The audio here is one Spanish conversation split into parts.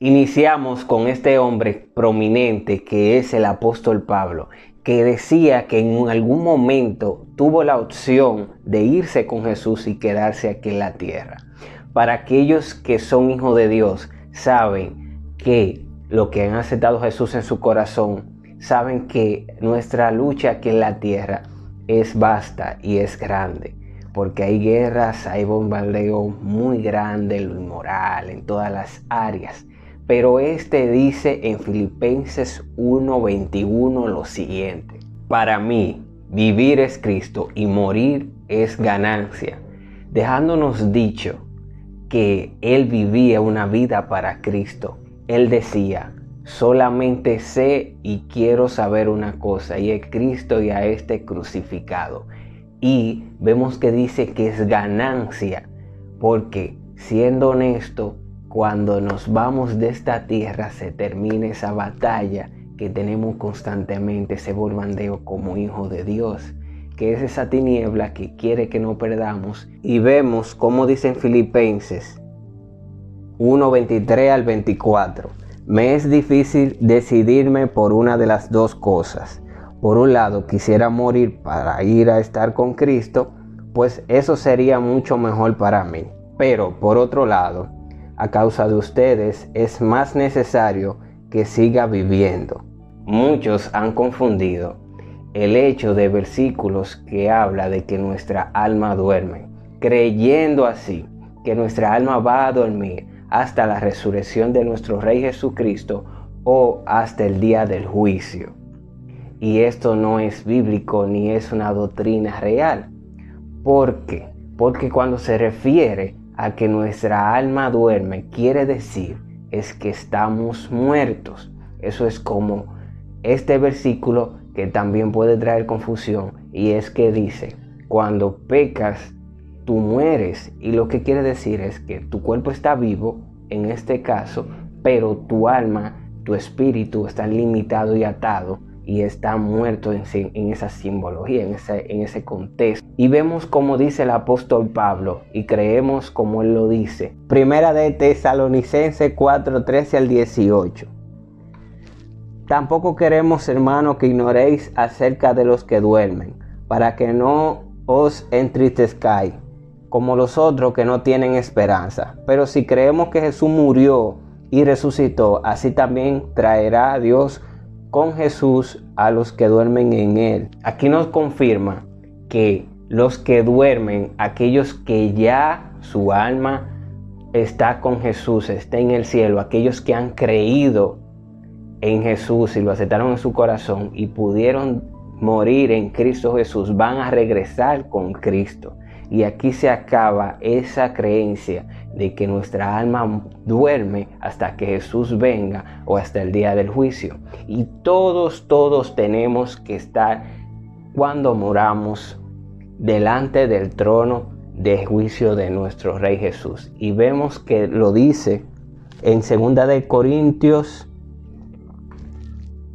Iniciamos con este hombre prominente que es el apóstol Pablo, que decía que en algún momento tuvo la opción de irse con Jesús y quedarse aquí en la tierra. Para aquellos que son hijos de Dios, saben que lo que han aceptado Jesús en su corazón, saben que nuestra lucha aquí en la tierra es vasta y es grande, porque hay guerras, hay bombardeo muy grande, lo inmoral, en todas las áreas. Pero este dice en Filipenses 1:21 lo siguiente, para mí vivir es Cristo y morir es ganancia, dejándonos dicho que él vivía una vida para Cristo. Él decía, solamente sé y quiero saber una cosa, y es Cristo y a este crucificado. Y vemos que dice que es ganancia, porque siendo honesto, cuando nos vamos de esta tierra se termina esa batalla que tenemos constantemente, ese bombardeo como hijo de Dios, que es esa tiniebla que quiere que no perdamos. Y vemos como dicen Filipenses 1, 23 al 24. Me es difícil decidirme por una de las dos cosas. Por un lado, quisiera morir para ir a estar con Cristo, pues eso sería mucho mejor para mí. Pero por otro lado, a causa de ustedes es más necesario que siga viviendo. Muchos han confundido el hecho de versículos que habla de que nuestra alma duerme, creyendo así que nuestra alma va a dormir hasta la resurrección de nuestro Rey Jesucristo o hasta el día del juicio. Y esto no es bíblico ni es una doctrina real. ¿Por qué? Porque cuando se refiere a que nuestra alma duerme quiere decir es que estamos muertos. Eso es como este versículo que también puede traer confusión y es que dice, cuando pecas, tú mueres. Y lo que quiere decir es que tu cuerpo está vivo, en este caso, pero tu alma, tu espíritu está limitado y atado y está muerto en, esa simbología, en ese, contexto. Y vemos como dice el apóstol Pablo y creemos como él lo dice. Primera de Tesalonicense 4, 13 al 18. Tampoco queremos, hermanos, que ignoréis acerca de los que duermen, para que no os entristezcáis, como los otros que no tienen esperanza. Pero si creemos que Jesús murió y resucitó, así también traerá a Dios con Jesús a los que duermen en Él. Aquí nos confirma que los que duermen, aquellos que ya su alma está con Jesús, está en el cielo, aquellos que han creído en Jesús y lo aceptaron en su corazón y pudieron morir en Cristo Jesús, van a regresar con Cristo. Y aquí se acaba esa creencia de que nuestra alma duerme hasta que Jesús venga o hasta el día del juicio. Y todos, todos tenemos que estar cuando moramos delante del trono de juicio de nuestro Rey Jesús. Y vemos que lo dice en 2 de Corintios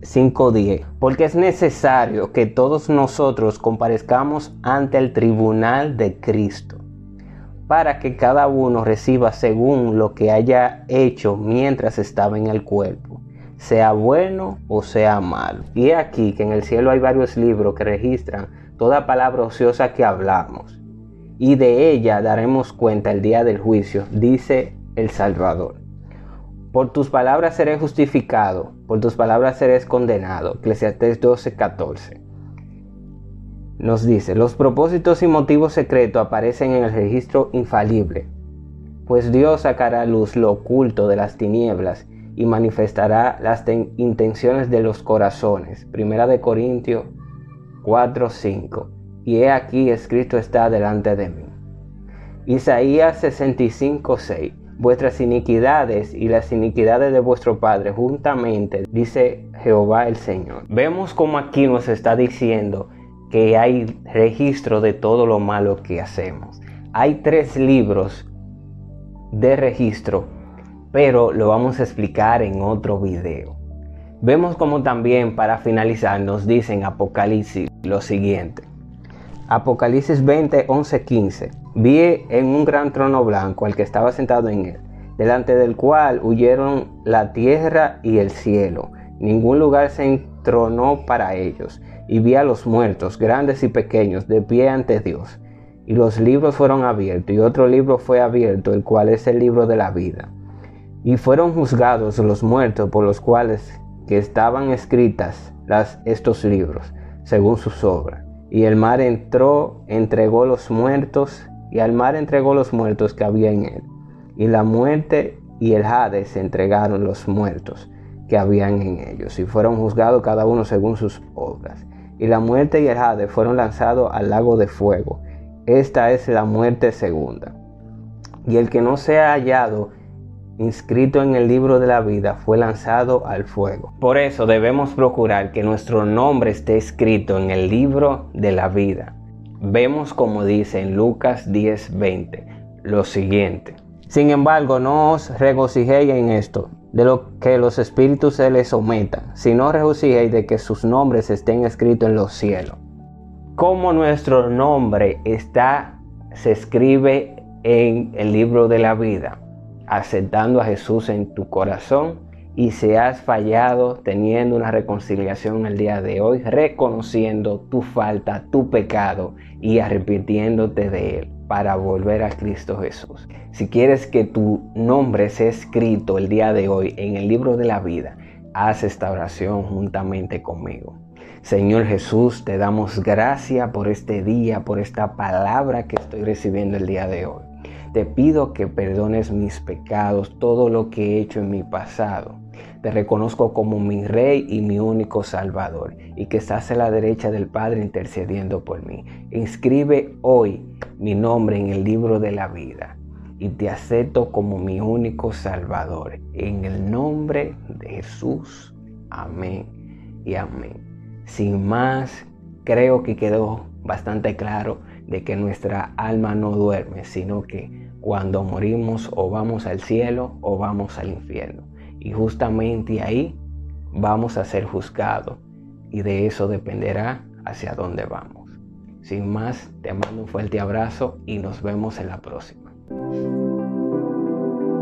5.10, porque es necesario que todos nosotros comparezcamos ante el tribunal de Cristo, para que cada uno reciba según lo que haya hecho mientras estaba en el cuerpo, sea bueno o sea malo. Y aquí que en el cielo hay varios libros que registran toda palabra ociosa que hablamos, y de ella daremos cuenta el día del juicio, dice el Salvador. Por tus palabras seré justificado, por tus palabras seré condenado. Eclesiastés 12, 14. Nos dice, los propósitos y motivos secretos aparecen en el registro infalible, pues Dios sacará a luz lo oculto de las tinieblas y manifestará las intenciones de los corazones. Primera de Corintios 4, 5. Y he aquí escrito está delante de mí. Isaías 65, 6 vuestras iniquidades y las iniquidades de vuestro Padre juntamente, dice Jehová el Señor. Vemos como aquí nos está diciendo que hay registro de todo lo malo que hacemos. Hay tres libros de registro, pero lo vamos a explicar en otro video. Vemos como también para finalizar nos dicen Apocalipsis lo siguiente. Apocalipsis 20, 11, 15. Vi en un gran trono blanco al que estaba sentado en él, delante del cual huyeron la tierra y el cielo. Ningún lugar se entronó para ellos. Y vi a los muertos, grandes y pequeños, de pie ante Dios. Y los libros fueron abiertos, y otro libro fue abierto, el cual es el libro de la vida. Y fueron juzgados los muertos por los cuales que estaban escritas las, estos libros, según sus obras. Y el mar entró, entregó los muertos, y al mar entregó los muertos que había en él. Y la muerte y el Hades entregaron los muertos que habían en ellos, y fueron juzgados cada uno según sus obras. Y la muerte y el Hades fueron lanzados al lago de fuego. Esta es la muerte segunda. Y el que no sea hallado inscrito en el libro de la vida fue lanzado al fuego. Por eso debemos procurar que nuestro nombre esté escrito en el libro de la vida. Vemos como dice en Lucas 10:20 lo siguiente. Sin embargo, no os regocijéis en esto, de lo que los espíritus se les sometan, sino regocijéis de que sus nombres estén escritos en los cielos. Como nuestro nombre está, se escribe en el libro de la vida aceptando a Jesús en tu corazón y si has fallado teniendo una reconciliación el día de hoy, reconociendo tu falta, tu pecado y arrepintiéndote de él para volver a Cristo Jesús. Si quieres que tu nombre sea escrito el día de hoy en el libro de la vida, haz esta oración juntamente conmigo. Señor Jesús, te damos gracias por este día, por esta palabra que estoy recibiendo el día de hoy. Te pido que perdones mis pecados, todo lo que he hecho en mi pasado. Te reconozco como mi Rey y mi único Salvador, y que estás a la derecha del Padre intercediendo por mí. Inscribe hoy mi nombre en el libro de la vida, y te acepto como mi único Salvador. En el nombre de Jesús. Amén y amén. Sin más, creo que quedó bastante claro de que nuestra alma no duerme, sino que cuando morimos o vamos al cielo o vamos al infierno. Y justamente ahí vamos a ser juzgados y de eso dependerá hacia dónde vamos. Sin más, te mando un fuerte abrazo y nos vemos en la próxima.